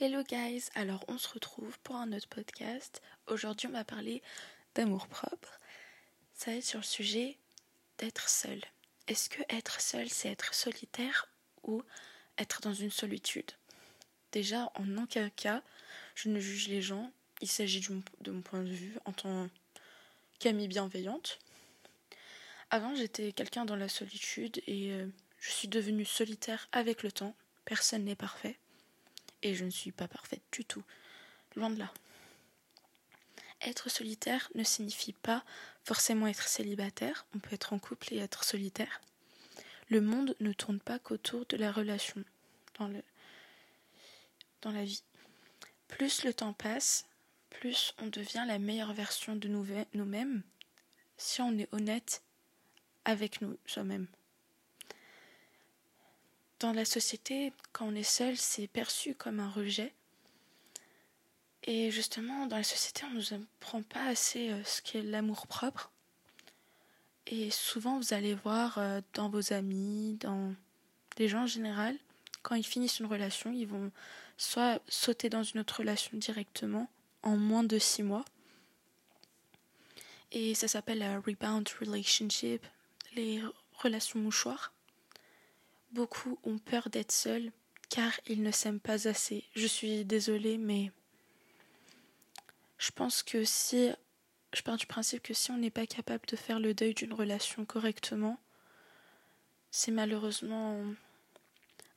Hello guys, alors on se retrouve pour un autre podcast. Aujourd'hui on va parler d'amour propre. Ça va être sur le sujet d'être seul. Est-ce que être seul c'est être solitaire ou être dans une solitude? Déjà en aucun cas je ne juge les gens, il s'agit de mon point de vue en tant qu'amie bienveillante. Avant j'étais quelqu'un dans la solitude et euh, je suis devenue solitaire avec le temps. Personne n'est parfait et je ne suis pas parfaite du tout. Loin de là. Être solitaire ne signifie pas forcément être célibataire, on peut être en couple et être solitaire. Le monde ne tourne pas qu'autour de la relation dans, le, dans la vie. Plus le temps passe, plus on devient la meilleure version de nous-mêmes si on est honnête avec nous mêmes dans la société, quand on est seul, c'est perçu comme un rejet. Et justement, dans la société, on ne nous apprend pas assez euh, ce qu'est l'amour propre. Et souvent, vous allez voir euh, dans vos amis, dans des gens en général, quand ils finissent une relation, ils vont soit sauter dans une autre relation directement en moins de six mois. Et ça s'appelle la rebound relationship, les relations mouchoirs. Beaucoup ont peur d'être seuls car ils ne s'aiment pas assez. Je suis désolée, mais je pense que si je pars du principe que si on n'est pas capable de faire le deuil d'une relation correctement, c'est malheureusement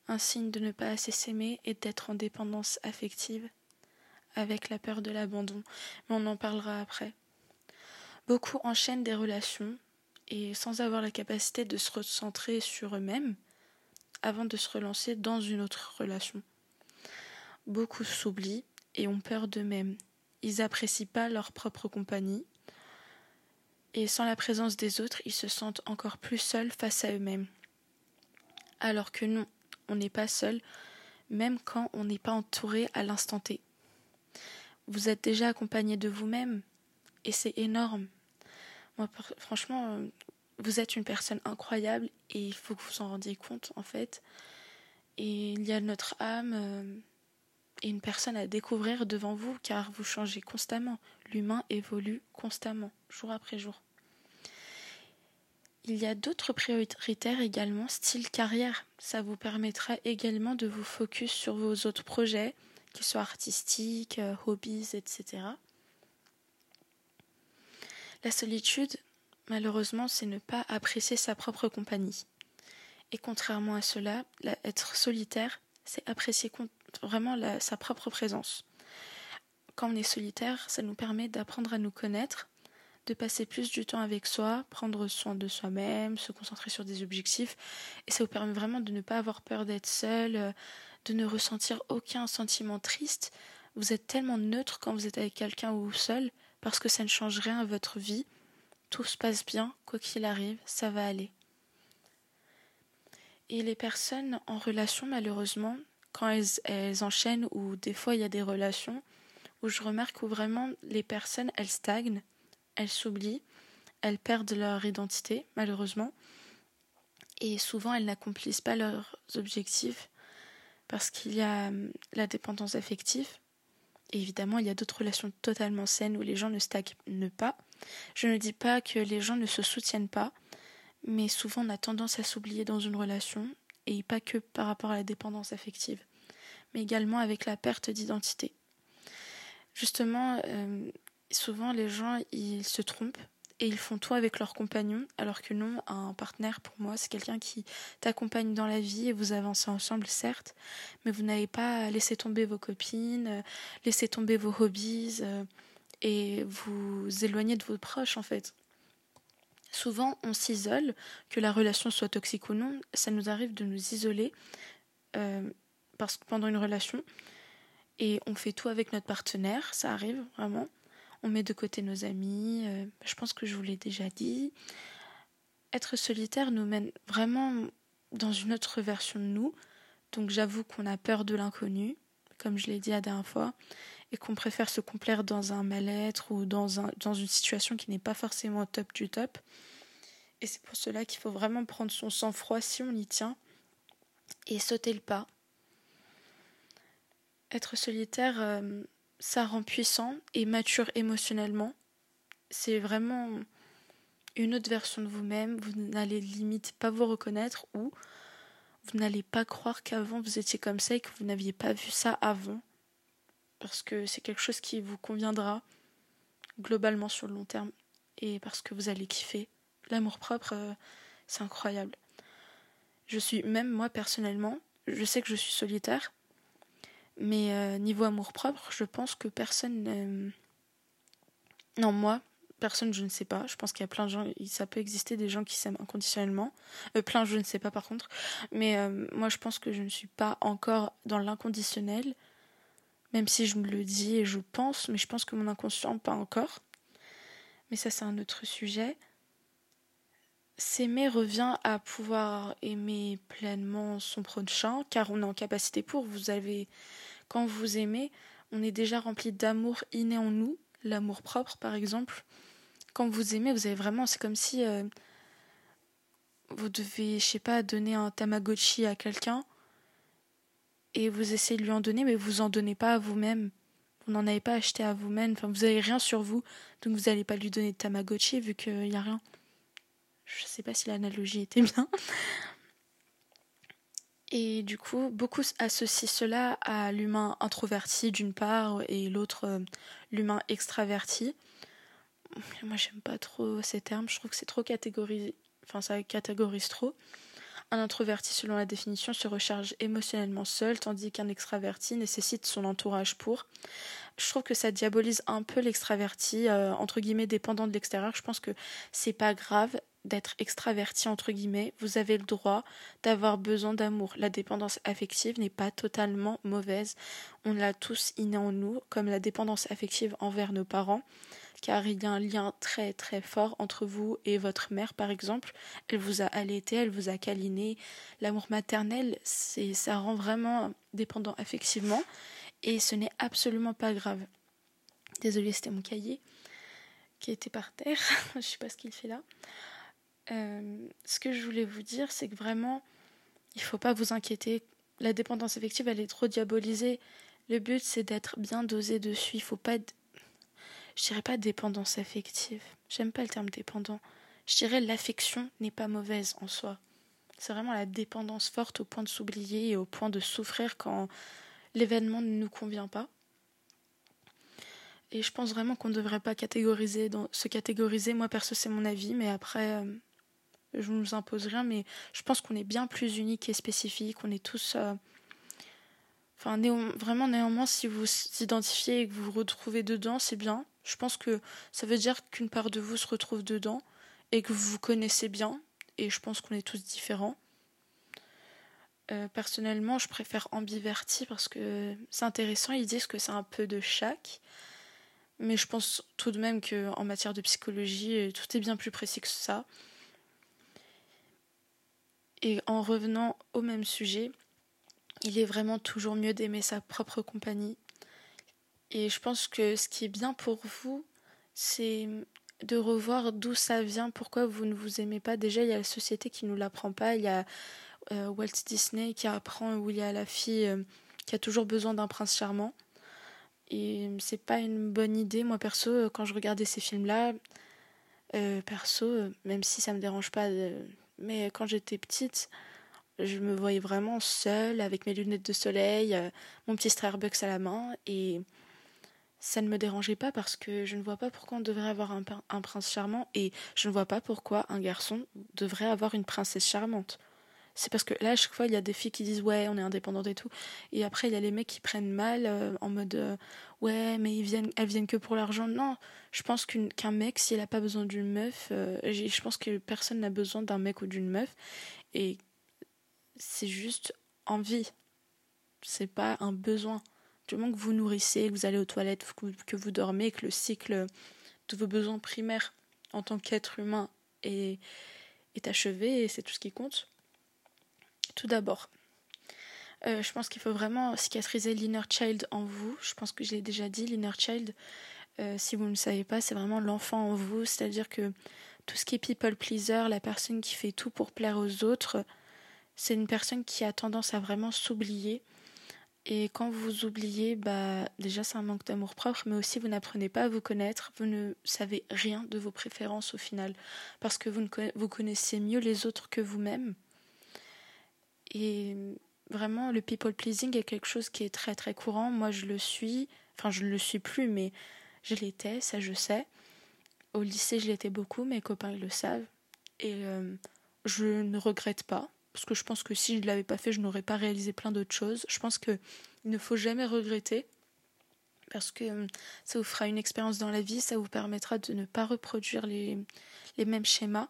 un signe de ne pas assez s'aimer et d'être en dépendance affective avec la peur de l'abandon. Mais on en parlera après. Beaucoup enchaînent des relations et sans avoir la capacité de se recentrer sur eux-mêmes, avant de se relancer dans une autre relation. Beaucoup s'oublient et ont peur d'eux-mêmes. Ils n'apprécient pas leur propre compagnie. Et sans la présence des autres, ils se sentent encore plus seuls face à eux-mêmes. Alors que non, on n'est pas seul, même quand on n'est pas entouré à l'instant T. Vous êtes déjà accompagné de vous-même, et c'est énorme. Moi, franchement, vous êtes une personne incroyable et il faut que vous en rendiez compte en fait. Et il y a notre âme euh, et une personne à découvrir devant vous car vous changez constamment. L'humain évolue constamment, jour après jour. Il y a d'autres prioritaires également, style carrière. Ça vous permettra également de vous focus sur vos autres projets, qu'ils soient artistiques, euh, hobbies, etc. La solitude, malheureusement, c'est ne pas apprécier sa propre compagnie. Et contrairement à cela, être solitaire, c'est apprécier vraiment sa propre présence. Quand on est solitaire, ça nous permet d'apprendre à nous connaître, de passer plus du temps avec soi, prendre soin de soi-même, se concentrer sur des objectifs, et ça vous permet vraiment de ne pas avoir peur d'être seul, de ne ressentir aucun sentiment triste. Vous êtes tellement neutre quand vous êtes avec quelqu'un ou seul, parce que ça ne change rien à votre vie, tout se passe bien, quoi qu'il arrive, ça va aller. Et les personnes en relation, malheureusement, quand elles, enchaînent ou des fois il y a des relations où je remarque où vraiment les personnes, elles stagnent, elles s'oublient, elles perdent leur identité, malheureusement, et souvent elles n'accomplissent pas leurs objectifs parce qu'il y a hum, la dépendance affective. Et évidemment, il y a d'autres relations totalement saines où les gens ne stagnent pas, je ne dis pas que les gens ne se soutiennent pas, mais souvent on a tendance à s'oublier dans une relation, et pas que par rapport à la dépendance affective, mais également avec la perte d'identité. Justement, euh, souvent les gens ils se trompent et ils font tout avec leur compagnon, alors que non, un partenaire pour moi c'est quelqu'un qui t'accompagne dans la vie et vous avancez ensemble certes, mais vous n'avez pas laissé tomber vos copines, laissé tomber vos hobbies. Euh, et vous éloigner de vos proches en fait. Souvent on s'isole, que la relation soit toxique ou non, ça nous arrive de nous isoler euh, parce que pendant une relation et on fait tout avec notre partenaire, ça arrive vraiment. On met de côté nos amis, euh, je pense que je vous l'ai déjà dit. Être solitaire nous mène vraiment dans une autre version de nous, donc j'avoue qu'on a peur de l'inconnu, comme je l'ai dit la dernière fois et qu'on préfère se complaire dans un mal-être ou dans, un, dans une situation qui n'est pas forcément top du top. Et c'est pour cela qu'il faut vraiment prendre son sang-froid si on y tient et sauter le pas. Être solitaire, euh, ça rend puissant et mature émotionnellement. C'est vraiment une autre version de vous-même. Vous, n'allez limite pas vous reconnaître ou vous n'allez pas croire qu'avant vous étiez comme ça et que vous n'aviez pas vu ça avant. Parce que c'est quelque chose qui vous conviendra globalement sur le long terme et parce que vous allez kiffer. L'amour propre, euh, c'est incroyable. Je suis, même moi personnellement, je sais que je suis solitaire, mais euh, niveau amour propre, je pense que personne. Non, moi, personne, je ne sais pas. Je pense qu'il y a plein de gens, ça peut exister des gens qui s'aiment inconditionnellement. Euh, plein, je ne sais pas par contre. Mais moi, je pense que je ne suis pas encore dans l'inconditionnel, même si je me le dis et je pense, mais je pense que mon inconscient, pas encore. Mais ça, c'est un autre sujet. S'aimer revient à pouvoir aimer pleinement son prochain, car on est en capacité pour. Vous avez, quand vous aimez, on est déjà rempli d'amour inné en nous, l'amour propre par exemple. Quand vous aimez, vous avez vraiment, c'est comme si euh, vous devez, je sais pas, donner un Tamagotchi à quelqu'un et vous essayez de lui en donner, mais vous en donnez pas à vous-même. Vous n'en avez pas acheté à vous-même. Enfin, vous avez rien sur vous, donc vous n'allez pas lui donner de Tamagotchi vu qu'il n'y a rien. Je sais pas si l'analogie était bien. Et du coup, beaucoup associent cela à l'humain introverti d'une part et l'autre euh, l'humain extraverti. Moi, j'aime pas trop ces termes. Je trouve que c'est trop catégorisé. Enfin, ça catégorise trop. Un introverti, selon la définition, se recharge émotionnellement seul, tandis qu'un extraverti nécessite son entourage pour. Je trouve que ça diabolise un peu l'extraverti, euh, entre guillemets, dépendant de l'extérieur. Je pense que c'est pas grave d'être extraverti entre guillemets, vous avez le droit d'avoir besoin d'amour. La dépendance affective n'est pas totalement mauvaise. On l'a tous inné en nous, comme la dépendance affective envers nos parents, car il y a un lien très très fort entre vous et votre mère par exemple. Elle vous a allaité, elle vous a câliné. L'amour maternel, c'est ça rend vraiment dépendant affectivement et ce n'est absolument pas grave. Désolée, c'était mon cahier qui était par terre. Je sais pas ce qu'il fait là. Euh, ce que je voulais vous dire, c'est que vraiment, il ne faut pas vous inquiéter. La dépendance affective, elle est trop diabolisée. Le but, c'est d'être bien dosé dessus. Il faut pas. Je dirais pas dépendance affective. J'aime pas le terme dépendant. Je dirais l'affection n'est pas mauvaise en soi. C'est vraiment la dépendance forte au point de s'oublier et au point de souffrir quand l'événement ne nous convient pas. Et je pense vraiment qu'on ne devrait pas catégoriser, se catégoriser. Moi, perso, c'est mon avis, mais après, euh, je ne vous impose rien, mais je pense qu'on est bien plus unique et spécifique. On est tous. Euh, enfin, vraiment, néanmoins, si vous vous identifiez et que vous vous retrouvez dedans, c'est bien. Je pense que ça veut dire qu'une part de vous se retrouve dedans et que vous vous connaissez bien. Et je pense qu'on est tous différents. Euh, personnellement, je préfère ambiverti parce que c'est intéressant. Ils disent que c'est un peu de chaque. Mais je pense tout de même qu'en matière de psychologie, tout est bien plus précis que ça. Et en revenant au même sujet, il est vraiment toujours mieux d'aimer sa propre compagnie. Et je pense que ce qui est bien pour vous, c'est de revoir d'où ça vient, pourquoi vous ne vous aimez pas. Déjà, il y a la société qui ne nous l'apprend pas. Il y a euh, Walt Disney qui apprend où il y a la fille euh, qui a toujours besoin d'un prince charmant. Et c'est pas une bonne idée. Moi, perso, quand je regardais ces films-là, euh, perso, même si ça me dérange pas mais quand j'étais petite, je me voyais vraiment seule avec mes lunettes de soleil, euh, mon petit Starbucks à la main et ça ne me dérangeait pas parce que je ne vois pas pourquoi on devrait avoir un, prince charmant et je ne vois pas pourquoi un garçon devrait avoir une princesse charmante. C'est parce que là, à chaque fois, il y a des filles qui disent ouais, on est indépendante et tout. Et après, il y a les mecs qui prennent mal euh, en mode euh, ouais, mais ils viennent, elles viennent que pour l'argent. Non, je pense qu'un mec, s'il n'a pas besoin d'une meuf, euh, je pense que personne n'a besoin d'un mec ou d'une meuf. Et c'est juste envie. C'est pas un besoin. Que vous nourrissez, que vous allez aux toilettes, que vous dormez, que le cycle de vos besoins primaires en tant qu'être humain est, est achevé et c'est tout ce qui compte tout d'abord, euh, je pense qu'il faut vraiment cicatriser l'inner child en vous. Je pense que je l'ai déjà dit, l'inner child, euh, si vous ne le savez pas, c'est vraiment l'enfant en vous. C'est-à-dire que tout ce qui est people pleaser, la personne qui fait tout pour plaire aux autres, c'est une personne qui a tendance à vraiment s'oublier Et quand vous oubliez, bah, déjà c'est un manque d'amour propre, mais aussi vous n'apprenez pas à vous connaître, vous ne savez rien de vos préférences au final, parce que vous, connaissez mieux les autres que vous-même. Et vraiment, le people pleasing est quelque chose qui est très très courant. Moi, je le suis, enfin, je ne le suis plus, mais je l'étais, ça je sais. Au lycée, je l'étais beaucoup, mes copains le savent. Et euh, je ne regrette pas parce que je pense que si je ne l'avais pas fait, je n'aurais pas réalisé plein d'autres choses. Je pense qu'il ne faut jamais regretter, parce que euh, ça vous fera une expérience dans la vie, ça vous permettra de ne pas reproduire les, mêmes schémas.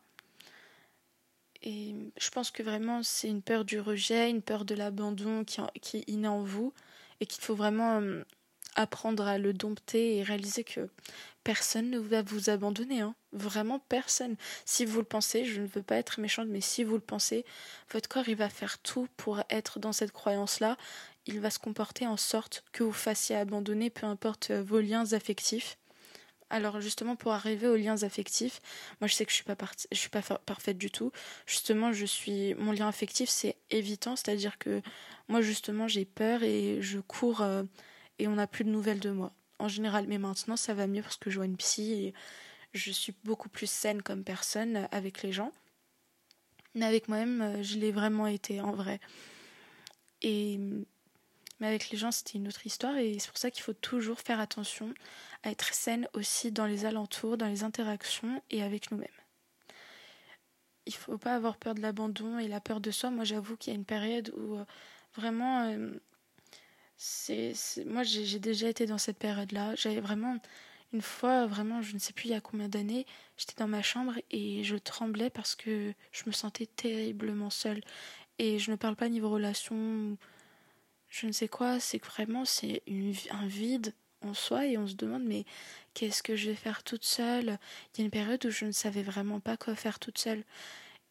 Et je pense que vraiment c'est une peur du rejet, une peur de l'abandon qui, qui est innée en vous, et qu'il faut vraiment euh, apprendre à le dompter et réaliser que personne ne va vous abandonner, hein. vraiment personne. Si vous le pensez, je ne veux pas être méchante, mais si vous le pensez, votre corps il va faire tout pour être dans cette croyance-là. Il va se comporter en sorte que vous fassiez abandonner, peu importe euh, vos liens affectifs. Alors justement pour arriver aux liens affectifs, moi je sais que je suis pas je suis pas parfaite du tout. Justement, je suis mon lien affectif c'est évitant, c'est-à-dire que moi justement j'ai peur et je cours euh, et on n'a plus de nouvelles de moi. En général, mais maintenant ça va mieux parce que je vois une psy et je suis beaucoup plus saine comme personne avec les gens. Mais avec moi-même, euh, je l'ai vraiment été en vrai. Et mais avec les gens, c'était une autre histoire et c'est pour ça qu'il faut toujours faire attention à être saine aussi dans les alentours, dans les interactions et avec nous-mêmes. Il faut pas avoir peur de l'abandon et la peur de soi. Moi, j'avoue qu'il y a une période où euh, vraiment euh, c'est, moi j'ai déjà été dans cette période-là. J'avais vraiment une fois, vraiment, je ne sais plus il y a combien d'années, j'étais dans ma chambre et je tremblais parce que je me sentais terriblement seule. Et je ne parle pas niveau relation, je ne sais quoi, c'est vraiment c'est un vide en soi et on se demande mais qu'est-ce que je vais faire toute seule? Il y a une période où je ne savais vraiment pas quoi faire toute seule.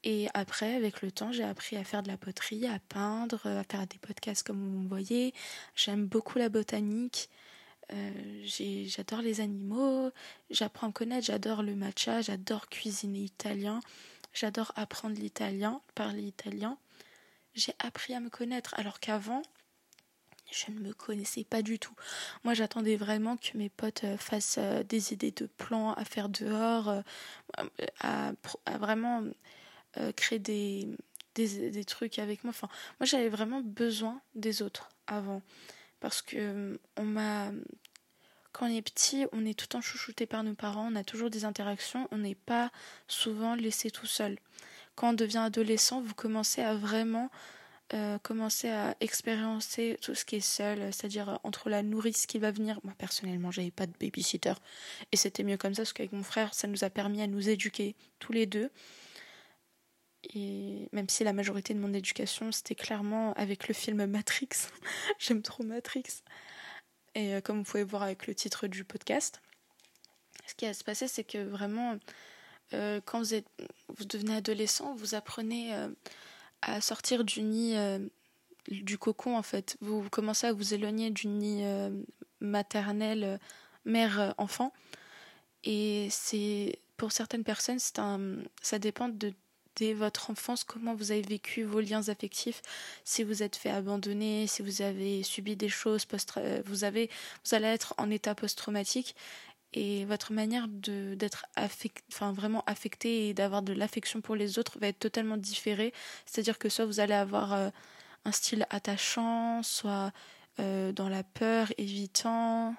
Et après, avec le temps, j'ai appris à faire de la poterie, à peindre, à faire des podcasts comme vous me voyez. J'aime beaucoup la botanique. Euh, j'adore les animaux. J'apprends à connaître. J'adore le matcha. J'adore cuisiner italien. J'adore apprendre l'italien, parler italien. J'ai appris à me connaître alors qu'avant, je ne me connaissais pas du tout. Moi, j'attendais vraiment que mes potes euh, fassent euh, des idées de plans à faire dehors, à vraiment euh, créer des, des, des, trucs avec moi. Enfin, moi, j'avais vraiment besoin des autres avant. Parce que euh, on m'a. Quand on est petit, on est tout le temps chouchouté par nos parents, on a toujours des interactions, on n'est pas souvent laissé tout seul. Quand on devient adolescent, vous commencez à vraiment euh, commencer à expérimenter tout ce qui est seul, c'est-à-dire entre la nourrice qui va venir. Moi personnellement, j'avais pas de babysitter et c'était mieux comme ça parce qu'avec mon frère, ça nous a permis à nous éduquer tous les deux. Et même si la majorité de mon éducation, c'était clairement avec le film Matrix. J'aime trop Matrix. Et euh, comme vous pouvez voir avec le titre du podcast, ce qui va se passer, c'est que vraiment, euh, quand vous, devenez adolescent, vous apprenez euh, à sortir du nid, du cocon en fait. Vous, commencez à vous éloigner du nid maternel, mère-enfant. Et c'est pour certaines personnes, un, ça dépend de dès votre enfance, comment vous avez vécu vos liens affectifs, si vous êtes fait abandonner, si vous avez subi des choses post euh, vous vous allez être en état post-traumatique et votre manière d'être enfin vraiment affecté et d'avoir de l'affection pour les autres va être totalement différée, c'est-à-dire que soit vous allez avoir euh, un style attachant, soit euh, dans la peur, évitant.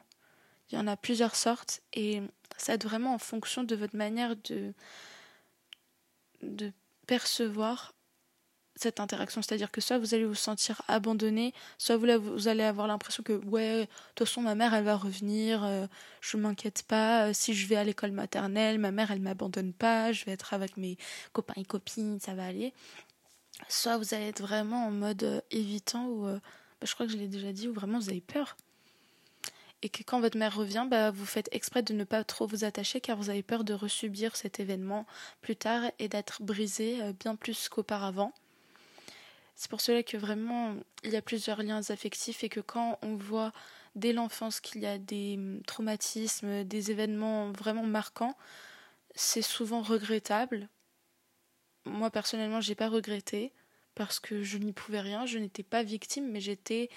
Il y en a plusieurs sortes et ça va être vraiment en fonction de votre manière de percevoir cette interaction. C'est-à-dire que soit vous allez vous sentir abandonné, soit vous, allez avoir l'impression que, ouais, de toute façon, ma mère, elle va revenir, euh, je m'inquiète pas, euh, si je vais à l'école maternelle, ma mère, elle m'abandonne pas, je vais être avec mes copains et copines, ça va aller. Soit vous allez être vraiment en mode euh, évitant, ou, bah, je crois que je l'ai déjà dit, ou vraiment vous avez peur et que quand votre mère revient, bah, vous faites exprès de ne pas trop vous attacher car vous avez peur de resubir cet événement plus tard et d'être brisé euh, bien plus qu'auparavant. C'est pour cela que vraiment il y a plusieurs liens affectifs et que quand on voit dès l'enfance qu'il y a des hum, traumatismes, des événements vraiment marquants, c'est souvent regrettable. Moi personnellement, j'ai pas regretté parce que je n'y pouvais rien, je n'étais pas victime mais j'étais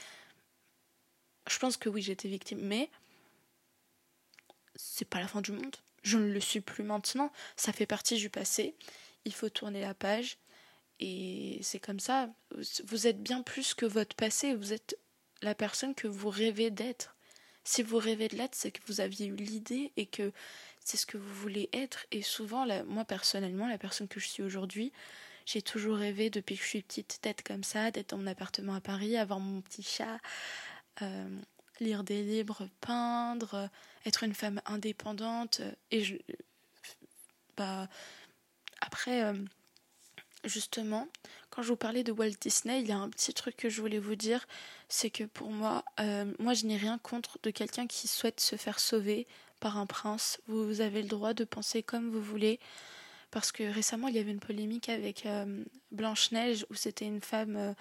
je pense que oui, j'étais victime, mais c'est pas la fin du monde. Je ne le suis plus maintenant. Ça fait partie du passé. Il faut tourner la page. Et c'est comme ça. Vous êtes bien plus que votre passé. Vous êtes la personne que vous rêvez d'être. Si vous rêvez de l'être, c'est que vous aviez eu l'idée et que c'est ce que vous voulez être. Et souvent, moi personnellement, la personne que je suis aujourd'hui, j'ai toujours rêvé depuis que je suis petite d'être comme ça, d'être dans mon appartement à Paris, avoir mon petit chat, euh, lire des livres, peindre, être une femme indépendante. Et je, bah, après, euh, justement, quand je vous parlais de Walt Disney, il y a un petit truc que je voulais vous dire, c'est que pour moi, euh, moi je n'ai rien contre de quelqu'un qui souhaite se faire sauver par un prince. Vous avez le droit de penser comme vous voulez. Parce que récemment, il y avait une polémique avec euh, Blanche-Neige, où c'était une femme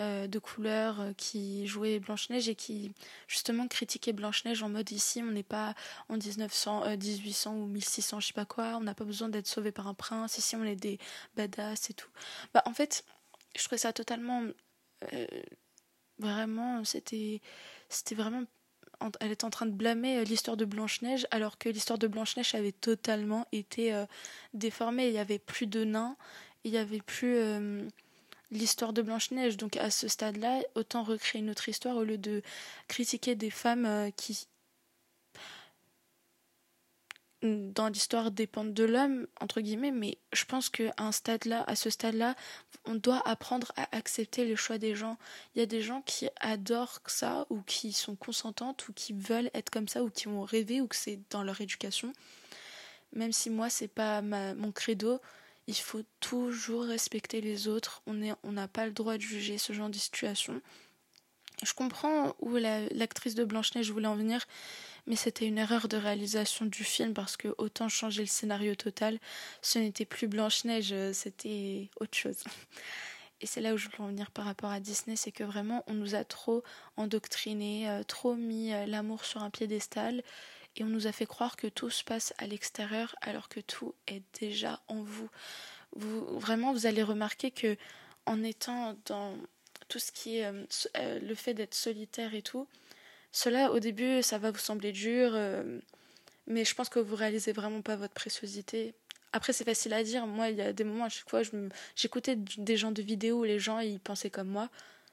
euh, de couleur qui jouait Blanche-Neige et qui justement critiquait Blanche-Neige en mode ici, on n'est pas en 1900, 1800 ou 1600, je sais pas quoi, on n'a pas besoin d'être sauvé par un prince, ici on est des badass et tout. Bah, en fait, je trouvais ça totalement Vraiment, c'était, c'était vraiment. Elle était en train de blâmer euh, l'histoire de Blanche-Neige, alors que l'histoire de Blanche-Neige avait totalement été euh, déformée. Il n'y avait plus de nains, il n'y avait plus euh, l'histoire de Blanche-Neige. Donc à ce stade-là, autant recréer une autre histoire au lieu de critiquer des femmes qui dans l'histoire dépendent de l'homme entre guillemets. Mais je pense qu'à un stade là à ce stade là on doit apprendre à accepter le choix des gens. Il y a des gens qui adorent ça ou qui sont consentantes ou qui veulent être comme ça ou qui ont rêvé ou que c'est dans leur éducation. Même si moi c'est pas mon credo il faut toujours respecter les autres. On n'a pas le droit de juger ce genre de situation. Je comprends où l'actrice de Blanche Neige voulait en venir mais c'était une erreur de réalisation du film parce que autant changer le scénario total, ce n'était plus Blanche-Neige, c'était autre chose. Et c'est là où je veux en venir par rapport à Disney, c'est que vraiment on nous a trop endoctriné, euh, trop mis euh, l'amour sur un piédestal et on nous a fait croire que tout se passe à l'extérieur alors que tout est déjà en vous. vous vraiment, vous allez remarquer que en étant dans tout ce qui est euh, le fait d'être solitaire et tout, cela, au début, ça va vous sembler dur, euh, mais je pense que vous réalisez vraiment pas votre préciosité. Après, c'est facile à dire. Moi, il y a des moments à chaque fois, j'écoutais des gens de vidéos où les gens ils pensaient comme moi.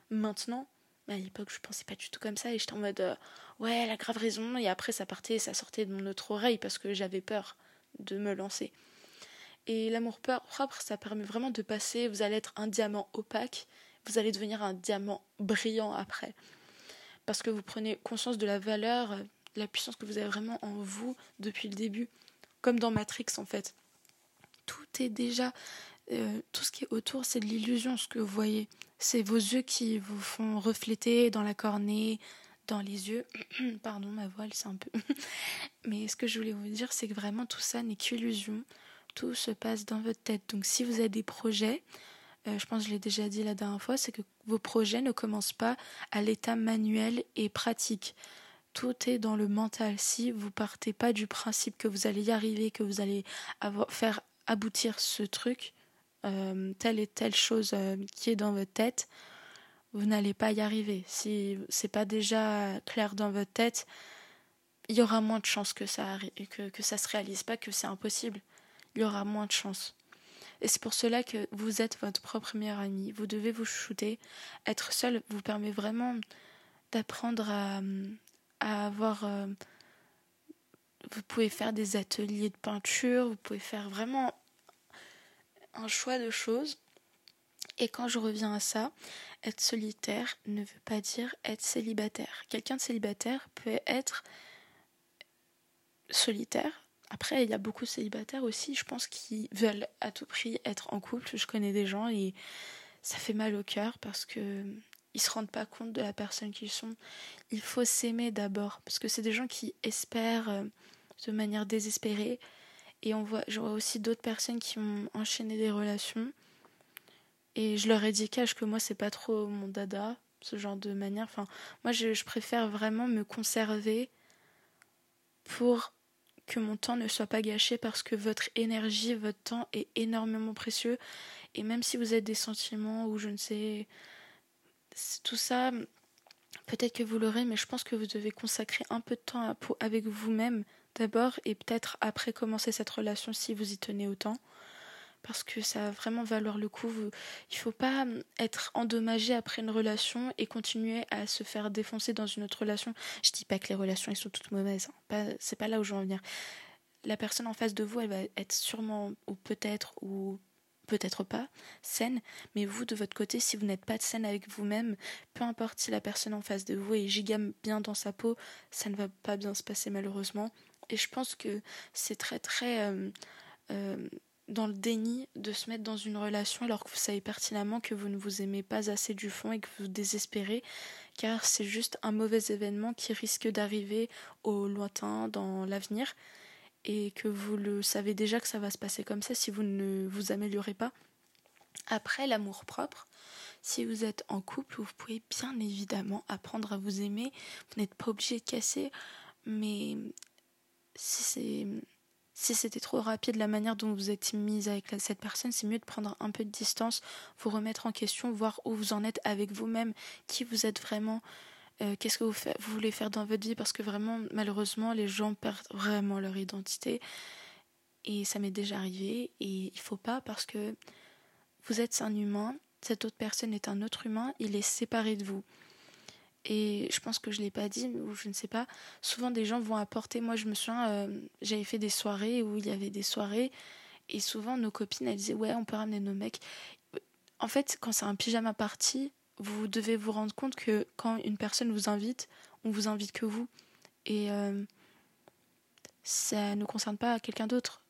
Maintenant, à l'époque, je pensais pas du tout comme ça et j'étais en mode euh, ouais, elle a grave raison. Et après, ça partait, ça sortait de mon autre oreille parce que j'avais peur de me lancer. Et l'amour propre, ça permet vraiment de passer. Vous allez être un diamant opaque, vous allez devenir un diamant brillant après parce que vous prenez conscience de la valeur, de la puissance que vous avez vraiment en vous depuis le début, comme dans Matrix en fait. Tout est déjà, euh, tout ce qui est autour, c'est de l'illusion, ce que vous voyez. C'est vos yeux qui vous font refléter dans la cornée, dans les yeux. Pardon, ma voix, c'est un peu. Mais ce que je voulais vous dire, c'est que vraiment tout ça n'est qu'illusion. Tout se passe dans votre tête. Donc si vous avez des projets, euh, je pense que je l'ai déjà dit la dernière fois, c'est que vos projets ne commencent pas à l'état manuel et pratique. Tout est dans le mental. Si vous partez pas du principe que vous allez y arriver, que vous allez faire aboutir ce truc, euh, telle et telle chose euh, qui est dans votre tête, vous n'allez pas y arriver. Si c'est pas déjà clair dans votre tête, il y aura moins de chances que ça que, que ça se réalise pas, que c'est impossible. Il y aura moins de chances. Et c'est pour cela que vous êtes votre propre meilleur ami. Vous devez vous shooter. Être seul vous permet vraiment d'apprendre à, avoir. Euh, vous pouvez faire des ateliers de peinture, vous pouvez faire vraiment un choix de choses. Et quand je reviens à ça, être solitaire ne veut pas dire être célibataire. Quelqu'un de célibataire peut être solitaire, après, il y a beaucoup de célibataires aussi, je pense, qui veulent à tout prix être en couple. Je connais des gens et ça fait mal au cœur parce que ils se rendent pas compte de la personne qu'ils sont. Il faut s'aimer d'abord parce que c'est des gens qui espèrent euh, de manière désespérée et je vois aussi d'autres personnes qui ont enchaîné des relations et je leur ai dit cache que moi c'est pas trop mon dada ce genre de manière. Enfin, moi je, je préfère vraiment me conserver pour que mon temps ne soit pas gâché parce que votre énergie, votre temps est énormément précieux. Et même si vous avez des sentiments ou je ne sais, tout ça, Peut-être que vous l'aurez, mais je pense que vous devez consacrer un peu de temps avec vous-même d'abord et peut-être après commencer cette relation si vous y tenez autant. Parce que ça va vraiment valoir le coup. Il ne faut pas hum, être endommagé après une relation et continuer à se faire défoncer dans une autre relation. Je dis pas que les relations sont toutes mauvaises. Hein. C'est pas là où je veux en venir. La personne en face de vous, elle va être sûrement ou peut-être ou peut-être pas saine, mais vous de votre côté, si vous n'êtes pas saine avec vous-même, peu importe si la personne en face de vous est giga bien dans sa peau, ça ne va pas bien se passer malheureusement. Et je pense que c'est très très euh, euh, dans le déni de se mettre dans une relation alors que vous savez pertinemment que vous ne vous aimez pas assez du fond et que vous désespérez, car c'est juste un mauvais événement qui risque d'arriver au lointain dans l'avenir et que vous le savez déjà que ça va se passer comme ça si vous ne vous améliorez pas. Après l'amour propre, si vous êtes en couple, vous pouvez bien évidemment apprendre à vous aimer. Vous n'êtes pas obligé de casser, mais si c'est si c'était trop rapide la manière dont vous êtes mise avec cette personne, c'est mieux de prendre un peu de distance, vous remettre en question, voir où vous en êtes avec vous-même, qui vous êtes vraiment, euh, qu'est-ce que vous, vous, voulez faire dans votre vie, parce que vraiment, malheureusement, les gens perdent vraiment leur identité. Et ça m'est déjà arrivé, et il faut pas, parce que vous êtes un humain, cette autre personne est un autre humain, il est séparé de vous. Et je pense que je ne l'ai pas dit, ou je ne sais pas. Souvent, des gens vont apporter. Moi, je me souviens, euh, j'avais fait des soirées où il y avait des soirées. Et souvent, nos copines, elles disaient Ouais, on peut ramener nos mecs. En fait, quand c'est un pyjama party, vous devez vous rendre compte que quand une personne vous invite, on vous invite que vous. Et euh, ça ne concerne pas quelqu'un d'autre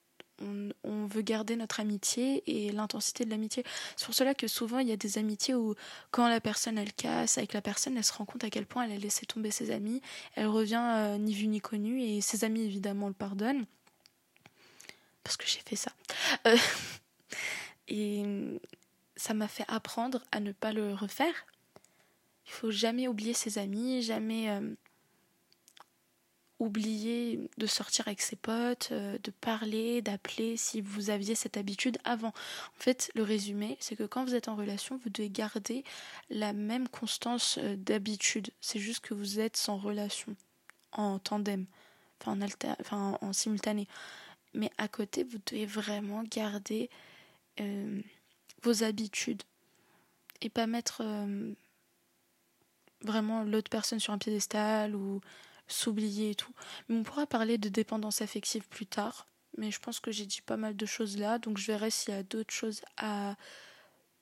on, veut garder notre amitié et l'intensité de l'amitié. C'est pour cela que souvent il y a des amitiés où quand la personne elle casse avec la personne, elle se rend compte à quel point elle a laissé tomber ses amis, elle revient euh, ni vue ni connue et ses amis évidemment le pardonnent parce que j'ai fait ça. Euh, et ça m'a fait apprendre à ne pas le refaire. Il faut jamais oublier ses amis, jamais euh, oublier de sortir avec ses potes, euh, de parler, d'appeler si vous aviez cette habitude avant. En fait, le résumé, c'est que quand vous êtes en relation, vous devez garder la même constance euh, d'habitude. C'est juste que vous êtes sans relation, en tandem, en, en simultané. Mais à côté, vous devez vraiment garder euh, vos habitudes et pas mettre vraiment l'autre personne sur un piédestal ou s'oublier et tout. Mais on pourra parler de dépendance affective plus tard. Mais je pense que j'ai dit pas mal de choses là, donc je verrai s'il y a d'autres choses à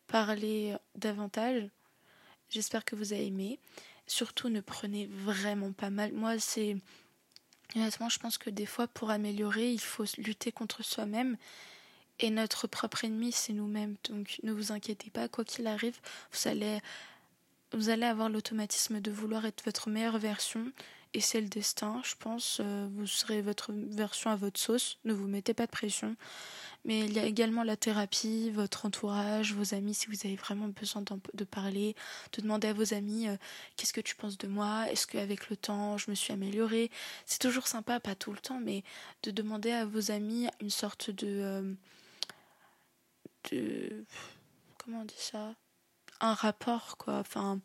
parler davantage. J'espère que vous avez aimé. Surtout, ne prenez vraiment pas mal. Moi, c'est. Honnêtement, je pense que des fois, pour améliorer, il faut lutter contre soi-même. Et notre propre ennemi, c'est nous-mêmes. Donc, ne vous inquiétez pas, quoi qu'il arrive, vous allez, vous allez avoir l'automatisme de vouloir être votre meilleure version et c'est le destin, je pense. Euh, vous serez votre version à votre sauce, ne vous mettez pas de pression. Mais il y a également la thérapie, votre entourage, vos amis, si vous avez vraiment besoin de parler, de demander à vos amis euh, qu'est-ce que tu penses de moi, est-ce qu'avec le temps je me suis améliorée? C'est toujours sympa, pas tout le temps, mais de demander à vos amis une sorte de. Euh, de. Comment on dit ça? Un rapport, quoi. Enfin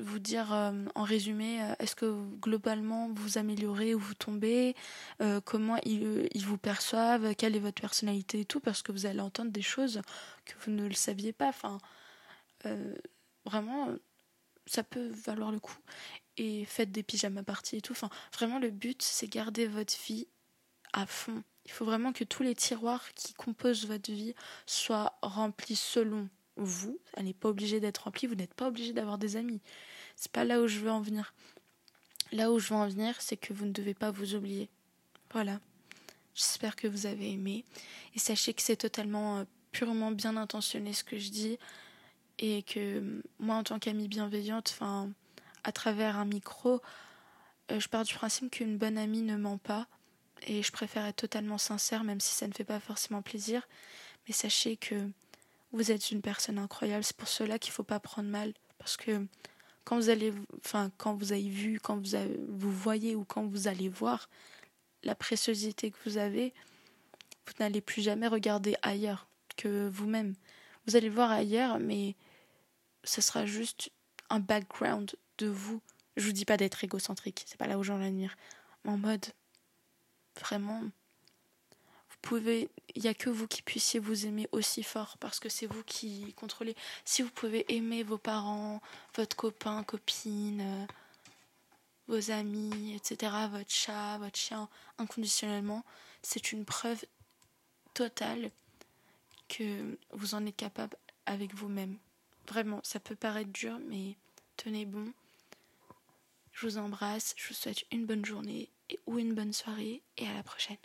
vous dire euh, en résumé, euh, est-ce que globalement vous améliorez ou vous tombez, euh, comment ils, ils, vous perçoivent, quelle est votre personnalité et tout, parce que vous allez entendre des choses que vous ne le saviez pas. Enfin, vraiment, ça peut valoir le coup. Et faites des pyjamas parties et tout. Enfin, vraiment, le but, c'est garder votre vie à fond. Il faut vraiment que tous les tiroirs qui composent votre vie soient remplis selon vous. Elle n'est pas obligée d'être remplie. Vous n'êtes pas obligé d'avoir des amis. C'est pas là où je veux en venir. Là où je veux en venir, c'est que vous ne devez pas vous oublier. Voilà. J'espère que vous avez aimé. Et sachez que c'est totalement euh, purement bien intentionné ce que je dis. Et que euh, moi, en tant qu'amie bienveillante, enfin, à travers un micro, euh, je pars du principe qu'une bonne amie ne ment pas. Et je préfère être totalement sincère, même si ça ne fait pas forcément plaisir. Mais sachez que vous êtes une personne incroyable. C'est pour cela qu'il ne faut pas prendre mal. Parce que quand vous allez, enfin, quand vous avez vu, quand vous, vous voyez ou quand vous allez voir la préciosité que vous avez, vous n'allez plus jamais regarder ailleurs que vous-même. Vous allez voir ailleurs, mais ce sera juste un background de vous. Je vous dis pas d'être égocentrique, c'est pas là où j'en venir. En mode, vraiment, il y a que vous qui puissiez vous aimer aussi fort parce que c'est vous qui contrôlez. Si vous pouvez aimer vos parents, votre copain, copine, euh, vos amis, etc., votre chat, votre chien, inconditionnellement, c'est une preuve totale que vous en êtes capable avec vous-même. Vraiment, ça peut paraître dur, mais tenez bon. Je vous embrasse, je vous souhaite une bonne journée ou une bonne soirée et à la prochaine.